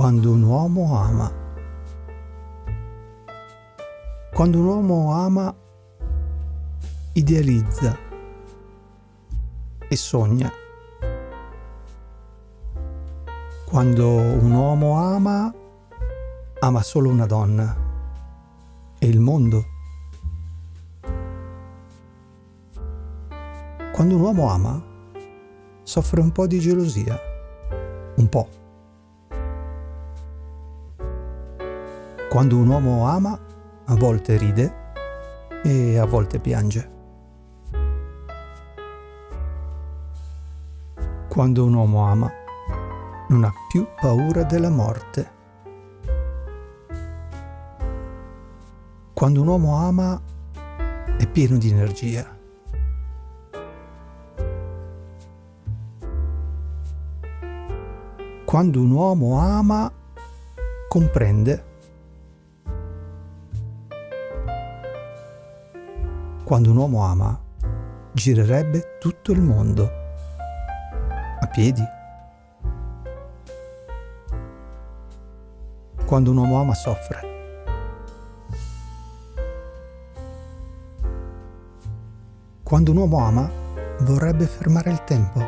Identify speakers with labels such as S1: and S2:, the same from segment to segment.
S1: Quando un uomo ama. Quando un uomo ama, idealizza e sogna. Quando un uomo ama, ama solo una donna e il mondo. Quando un uomo ama, soffre un po' di gelosia, un po'. Quando un uomo ama, a volte ride e a volte piange. Quando un uomo ama, non ha più paura della morte. Quando un uomo ama, è pieno di energia. Quando un uomo ama, comprende. Quando un uomo ama, girerebbe tutto il mondo. A piedi. Quando un uomo ama, soffre. Quando un uomo ama, vorrebbe fermare il tempo.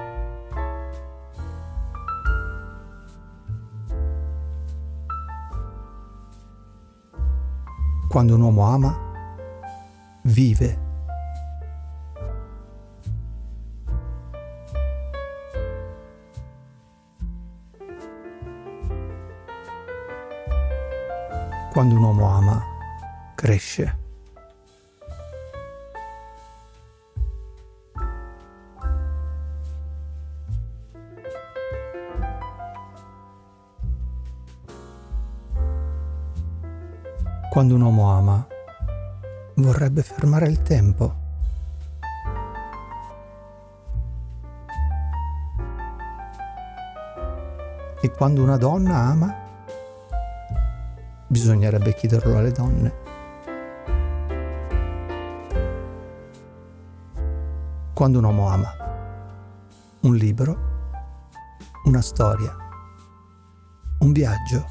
S1: Quando un uomo ama, vive. Quando un uomo ama, cresce. Quando un uomo ama, vorrebbe fermare il tempo. E quando una donna ama, bisognerebbe chiederlo alle donne. Quando un uomo ama, un libro, una storia, un viaggio